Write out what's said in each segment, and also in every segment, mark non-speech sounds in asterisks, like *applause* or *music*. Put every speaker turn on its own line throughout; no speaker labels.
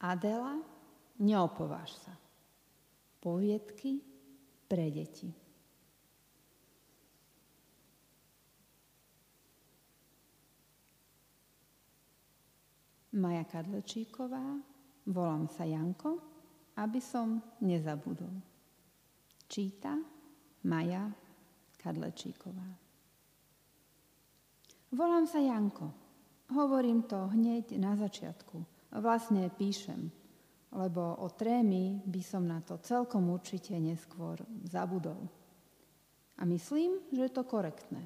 Adela, neopováž sa. Poviedky pre deti. Maja Kadlečíková, volám sa Janko, aby som nezabudol. Číta Maja Kadlečíková. Volám sa Janko. Hovorím to hneď na začiatku vlastne píšem, lebo o trémy by som na to celkom určite neskôr zabudol. A myslím, že je to korektné.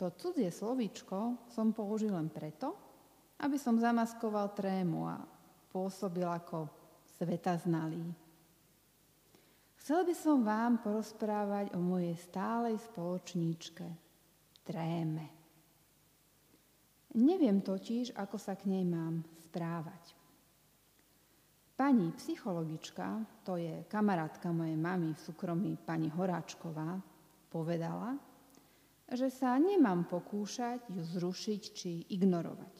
To cudzie slovíčko som použil len preto, aby som zamaskoval trému a pôsobil ako sveta znalý. Chcel by som vám porozprávať o mojej stálej spoločníčke, tréme. Neviem totiž, ako sa k nej mám správať. Pani psychologička, to je kamarátka mojej mamy v súkromí pani Horáčková, povedala, že sa nemám pokúšať ju zrušiť či ignorovať.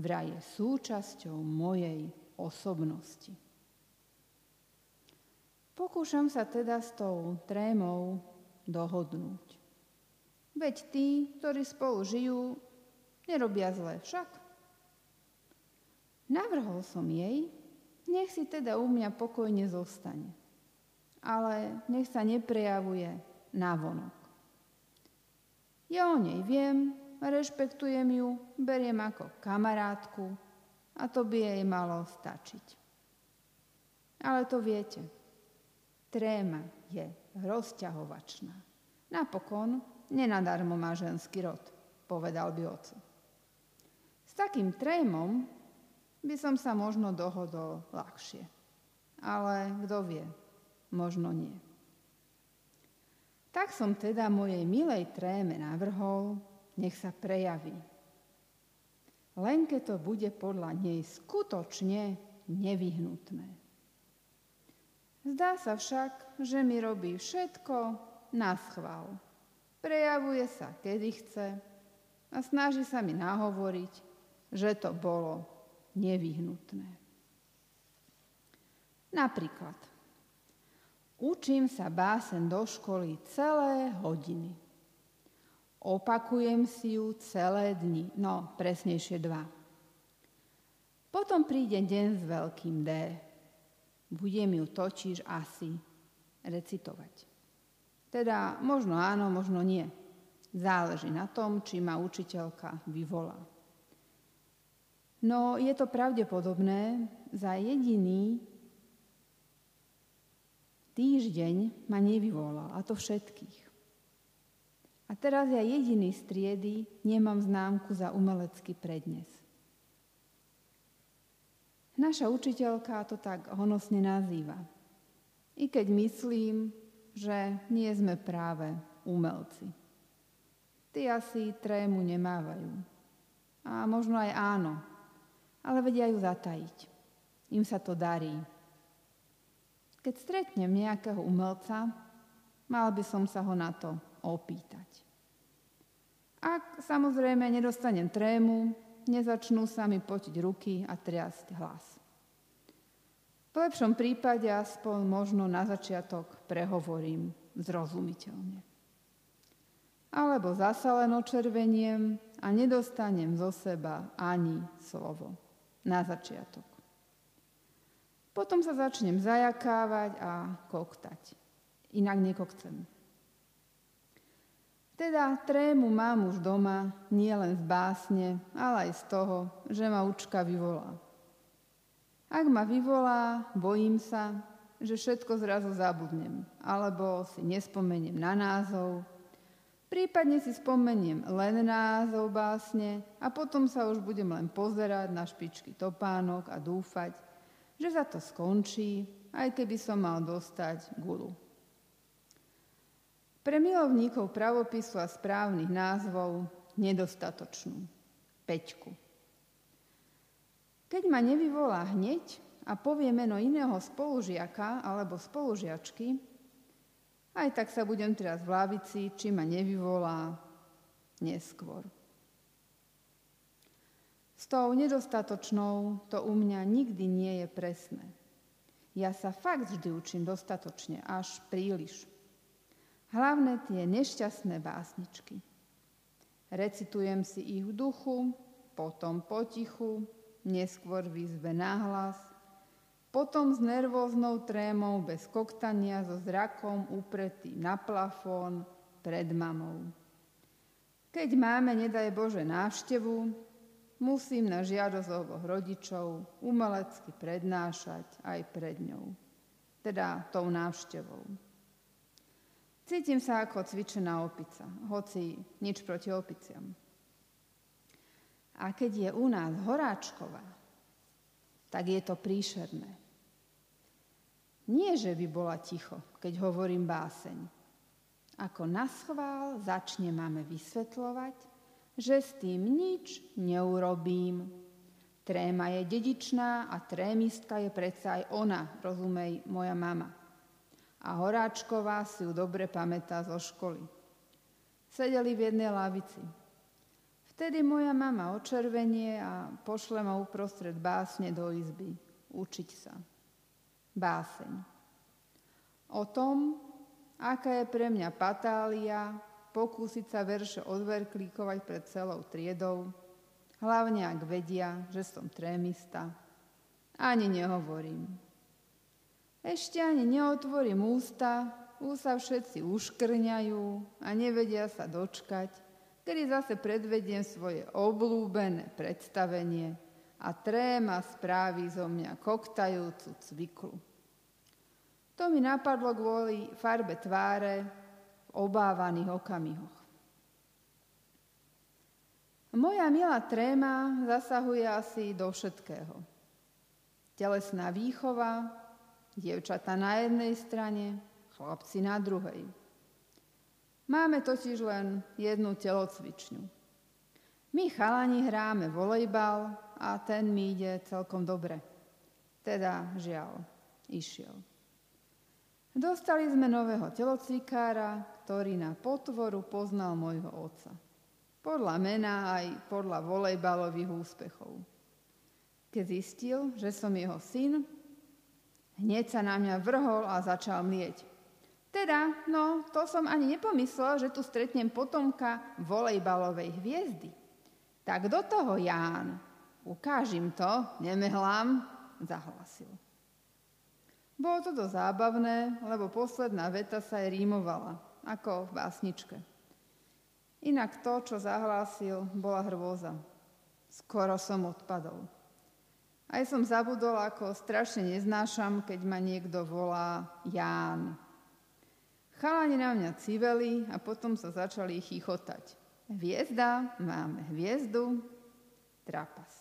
Vraj je súčasťou mojej osobnosti. Pokúšam sa teda s tou trémou dohodnúť. Veď tí, ktorí spolu žijú, nerobia zle však. Navrhol som jej, nech si teda u mňa pokojne zostane, ale nech sa neprejavuje návonok. Ja o nej viem, rešpektujem ju, beriem ako kamarátku a to by jej malo stačiť. Ale to viete, tréma je rozťahovačná. Napokon nenadarmo má ženský rod, povedal by oco. Takým trémom by som sa možno dohodol ľahšie. Ale kto vie, možno nie. Tak som teda mojej milej tréme navrhol, nech sa prejaví. Len keď to bude podľa nej skutočne nevyhnutné. Zdá sa však, že mi robí všetko na schvál. Prejavuje sa, kedy chce a snaží sa mi nahovoriť, že to bolo nevyhnutné. Napríklad, učím sa básen do školy celé hodiny. Opakujem si ju celé dni, no presnejšie dva. Potom príde deň s veľkým D. Budem ju totiž asi recitovať. Teda možno áno, možno nie. Záleží na tom, či ma učiteľka vyvolá. No je to pravdepodobné, za jediný týždeň ma nevyvolal, a to všetkých. A teraz ja jediný z triedy nemám známku za umelecký prednes. Naša učiteľka to tak honosne nazýva. I keď myslím, že nie sme práve umelci. Tí asi trému nemávajú. A možno aj áno, ale vedia ju zatajiť. Im sa to darí. Keď stretnem nejakého umelca, mal by som sa ho na to opýtať. Ak samozrejme nedostanem trému, nezačnú sa mi potiť ruky a triasť hlas. V lepšom prípade aspoň možno na začiatok prehovorím zrozumiteľne. Alebo zasa len očerveniem a nedostanem zo seba ani slovo na začiatok. Potom sa začnem zajakávať a koktať. Inak nekokcem. Teda trému mám už doma, nie len z básne, ale aj z toho, že ma učka vyvolá. Ak ma vyvolá, bojím sa, že všetko zrazu zabudnem, alebo si nespomeniem na názov, Prípadne si spomeniem len názov básne a potom sa už budem len pozerať na špičky topánok a dúfať, že za to skončí, aj keby som mal dostať gulu. Pre milovníkov pravopisu a správnych názvov nedostatočnú. Peťku. Keď ma nevyvolá hneď a povie meno iného spolužiaka alebo spolužiačky, aj tak sa budem teraz v lavici, či ma nevyvolá neskôr. S tou nedostatočnou to u mňa nikdy nie je presné. Ja sa fakt vždy učím dostatočne, až príliš. Hlavne tie nešťastné básničky. Recitujem si ich v duchu, potom potichu, neskôr v izbe nahlas, potom s nervóznou trémou bez koktania so zrakom upretý na plafón pred mamou. Keď máme, nedaj Bože, návštevu, musím na žiadosť oboch rodičov umelecky prednášať aj pred ňou, teda tou návštevou. Cítim sa ako cvičená opica, hoci nič proti opiciam. A keď je u nás horáčková, tak je to príšerné. Nie, že by bola ticho, keď hovorím báseň. Ako na schvál začne máme vysvetľovať, že s tým nič neurobím. Tréma je dedičná a trémistka je predsa aj ona, rozumej, moja mama. A Horáčková si ju dobre pamätá zo školy. Sedeli v jednej lavici. Vtedy moja mama očervenie a pošle ma uprostred básne do izby. Učiť sa. Báseň. O tom, aká je pre mňa patália, pokúsiť sa verše odverklíkovať pred celou triedou, hlavne ak vedia, že som trémista. Ani nehovorím. Ešte ani neotvorím ústa, úsa všetci uškrňajú a nevedia sa dočkať, kedy zase predvediem svoje oblúbené predstavenie a tréma správi zo mňa koktajúcu cviklu. To mi napadlo kvôli farbe tváre v obávaných okamihoch. Moja milá tréma zasahuje asi do všetkého. Telesná výchova, dievčata na jednej strane, chlapci na druhej. Máme totiž len jednu telocvičňu. My chalani hráme volejbal a ten mi ide celkom dobre. Teda žiaľ, išiel. Dostali sme nového telocvikára, ktorý na potvoru poznal môjho otca. Podľa mena aj podľa volejbalových úspechov. Keď zistil, že som jeho syn, hneď sa na mňa vrhol a začal mlieť. Teda, no, to som ani nepomyslel, že tu stretnem potomka volejbalovej hviezdy. Tak do toho, Ján, ukážim to, nemehlám, zahlasil. Bolo to dosť zábavné, lebo posledná veta sa aj rímovala, ako v básničke. Inak to, čo zahlásil, bola hrôza. Skoro som odpadol. Aj som zabudol, ako strašne neznášam, keď ma niekto volá Ján. Chalani na mňa civeli a potom sa začali chichotať. Hviezda, máme hviezdu, trapas.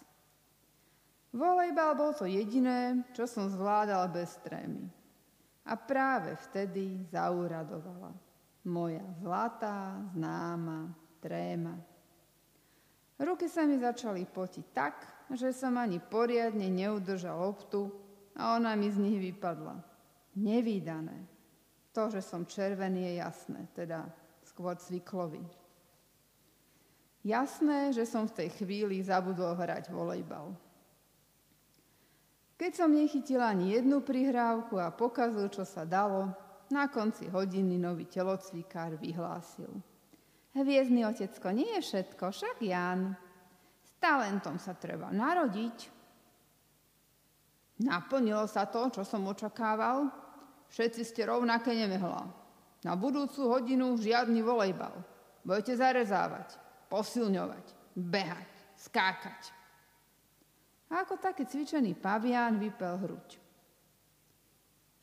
Volejbal bol to jediné, čo som zvládal bez trémy. A práve vtedy zauradovala moja zlatá, známa tréma. Ruky sa mi začali potiť tak, že som ani poriadne neudržal loptu a ona mi z nich vypadla. Nevýdané. To, že som červený, je jasné, teda skôr cviklový. Jasné, že som v tej chvíli zabudol hrať volejbal. Keď som nechytila ani jednu prihrávku a pokazil, čo sa dalo, na konci hodiny nový telocvikár vyhlásil. Hviezdny otecko, nie je všetko, však Jan. S talentom sa treba narodiť. Naplnilo sa to, čo som očakával, Všetci ste rovnaké nemehla. Na budúcu hodinu žiadny volejbal. Budete zarezávať, posilňovať, behať, skákať. A ako taký cvičený pavián vypel hruď.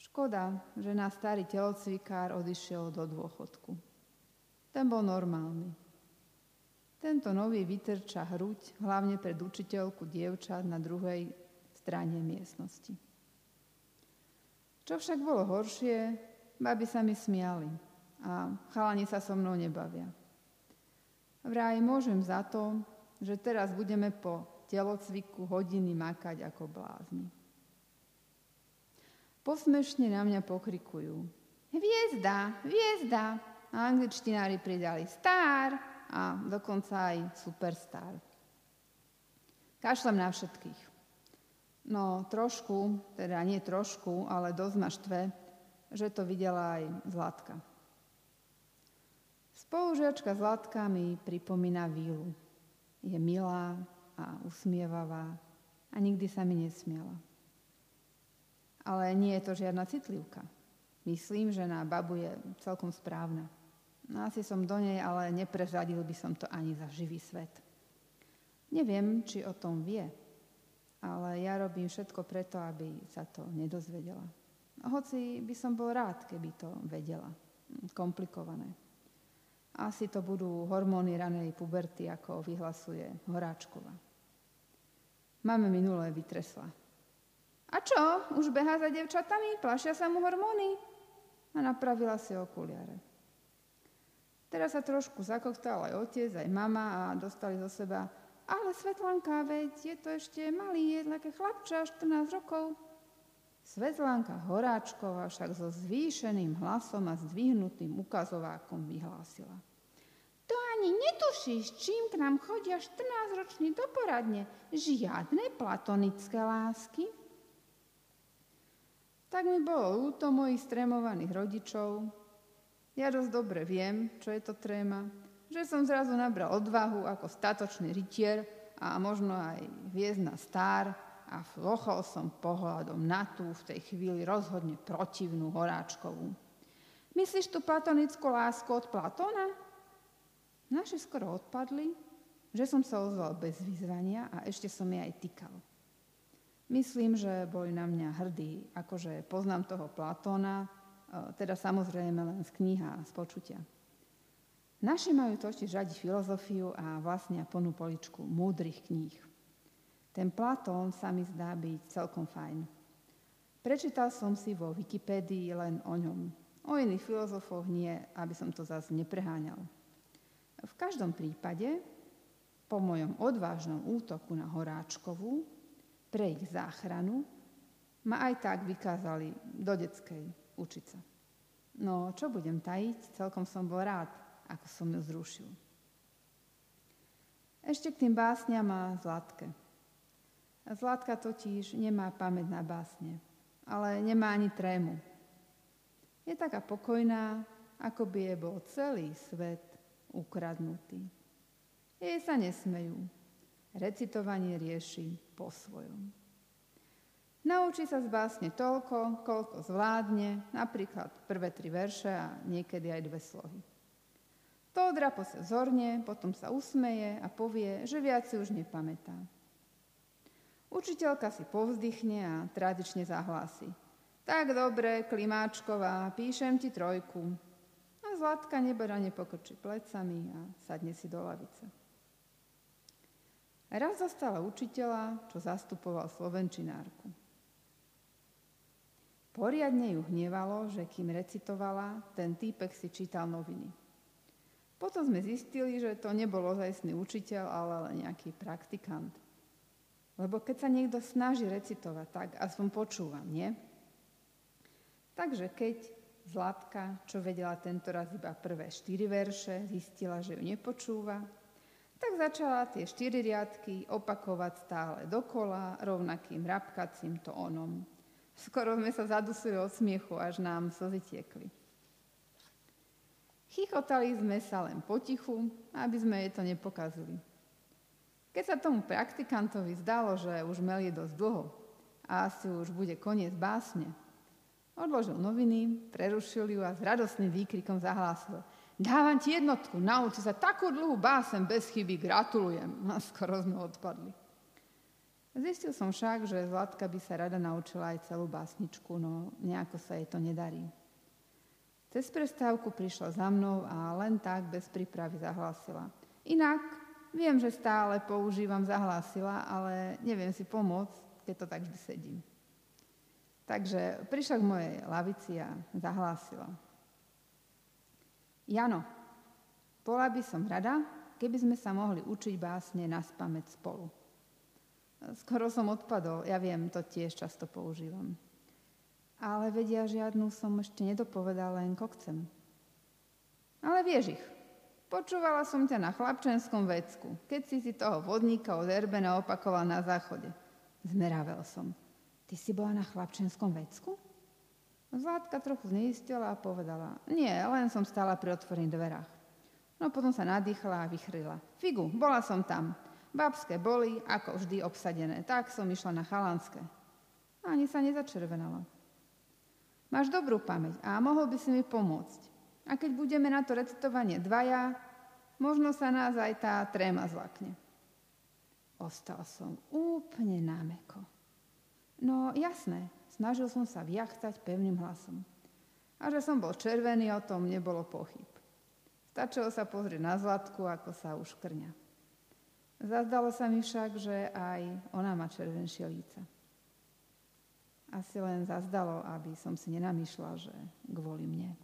Škoda, že na starý telocvikár odišiel do dôchodku. Ten bol normálny. Tento nový vytrča hruď, hlavne pred učiteľku dievčat na druhej strane miestnosti. Čo však bolo horšie, baby sa mi smiali a chalani sa so mnou nebavia. Vraj môžem za to, že teraz budeme po telocviku hodiny makať ako blázni. Posmešne na mňa pokrikujú. Hviezda, hviezda. A angličtinári pridali star a dokonca aj superstar. Kašlem na všetkých. No trošku, teda nie trošku, ale dosť ma štve, že to videla aj Zlatka. Spolužiačka Zlatka mi pripomína Vílu. Je milá a usmievavá a nikdy sa mi nesmiala. Ale nie je to žiadna citlivka. Myslím, že na babu je celkom správna. No asi som do nej, ale neprezradil by som to ani za živý svet. Neviem, či o tom vie, ja robím všetko preto, aby sa to nedozvedela. Hoci by som bol rád, keby to vedela. Komplikované. Asi to budú hormóny ranej puberty, ako vyhlasuje Horáčková. Máme minulé vytresla. A čo? Už behá za devčatami? Plašia sa mu hormóny? A napravila si okuliare. Teraz sa trošku zakoktal aj otec, aj mama a dostali zo seba ale Svetlanka, veď je to ešte malý, je také chlapča, 14 rokov. Svetlanka Horáčková však so zvýšeným hlasom a zdvihnutým ukazovákom vyhlásila. To ani netušíš, čím k nám chodia 14-roční do poradne. Žiadne platonické lásky. Tak mi bolo ľúto mojich stremovaných rodičov. Ja dosť dobre viem, čo je to tréma že som zrazu nabral odvahu ako statočný rytier a možno aj hviezdna stár a flochol som pohľadom na tú v tej chvíli rozhodne protivnú Horáčkovú. Myslíš tú platonickú lásku od Platóna? Naši skoro odpadli, že som sa ozval bez vyzvania a ešte som jej aj tykal. Myslím, že boli na mňa hrdí, akože poznám toho Platóna, e, teda samozrejme len z kniha z počutia. Naši majú totiž radi filozofiu a vlastne plnú poličku múdrych kníh. Ten Platón sa mi zdá byť celkom fajn. Prečítal som si vo Wikipédii len o ňom. O iných filozofoch nie, aby som to zase nepreháňal. V každom prípade, po mojom odvážnom útoku na Horáčkovú, pre ich záchranu, ma aj tak vykázali do detskej učiť sa. No, čo budem tajiť, celkom som bol rád, ako som ju zrušil. Ešte k tým básniam a Zlatke. Zlatka totiž nemá pamäť na básne, ale nemá ani trému. Je taká pokojná, ako by je bol celý svet ukradnutý. Jej sa nesmejú. Recitovanie rieši po svojom. Naučí sa z básne toľko, koľko zvládne, napríklad prvé tri verše a niekedy aj dve slohy. To odrapo sa zorne, potom sa usmeje a povie, že viac si už nepamätá. Učiteľka si povzdychne a tradične zahlási. Tak dobre, Klimáčková, píšem ti trojku. A Zlatka neberane pokrčí plecami a sadne si do lavice. Raz zastala učiteľa, čo zastupoval slovenčinárku. Poriadne ju hnevalo, že kým recitovala, ten týpek si čítal noviny. Potom sme zistili, že to nebol ozajstný učiteľ, ale nejaký praktikant. Lebo keď sa niekto snaží recitovať, tak aspoň počúvam, nie? Takže keď Zlatka, čo vedela tento raz iba prvé štyri verše, zistila, že ju nepočúva, tak začala tie štyri riadky opakovať stále dokola, rovnakým rabkacím tónom. Skoro sme sa zadusili od smiechu, až nám slzy tiekli. Chichotali sme sa len potichu, aby sme jej to nepokazili. Keď sa tomu praktikantovi zdalo, že už melie dosť dlho a asi už bude koniec básne, odložil noviny, prerušil ju a s radostným výkrikom zahlásil. Dávam ti jednotku, nauči sa takú dlhú básem bez chyby, gratulujem. *laughs* A skoro sme odpadli. Zistil som však, že Zlatka by sa rada naučila aj celú básničku, no nejako sa jej to nedarí. Cez prestávku prišla za mnou a len tak bez prípravy zahlásila. Inak, viem, že stále používam zahlásila, ale neviem si pomôcť, keď to tak vždy sedím. Takže prišla k mojej lavici a zahlásila. Jano, bola by som rada, keby sme sa mohli učiť básne na spameť spolu. Skoro som odpadol, ja viem, to tiež často používam ale vedia žiadnu som ešte nedopovedal, len kokcem. Ale vieš ich. Počúvala som ťa na chlapčenskom vecku, keď si si toho vodníka od Erbena opakoval na záchode. Zmeravel som. Ty si bola na chlapčenskom vecku? Zlátka trochu zneistila a povedala, nie, len som stála pri otvorených dverách. No potom sa nadýchla a vychrila. Figu, bola som tam. Babské boli, ako vždy, obsadené. Tak som išla na chalanské. Ani sa nezačervenala. Máš dobrú pamäť a mohol by si mi pomôcť. A keď budeme na to recitovanie dvaja, možno sa nás aj tá tréma zlakne. Ostal som úplne námeko. No jasné, snažil som sa vyjachtať pevným hlasom. A že som bol červený, o tom nebolo pochyb. Stačilo sa pozrieť na Zlatku, ako sa už krňa. Zazdalo sa mi však, že aj ona má červenšie líca. Asi len zazdalo, aby som si nenamýšľal, že kvôli mne.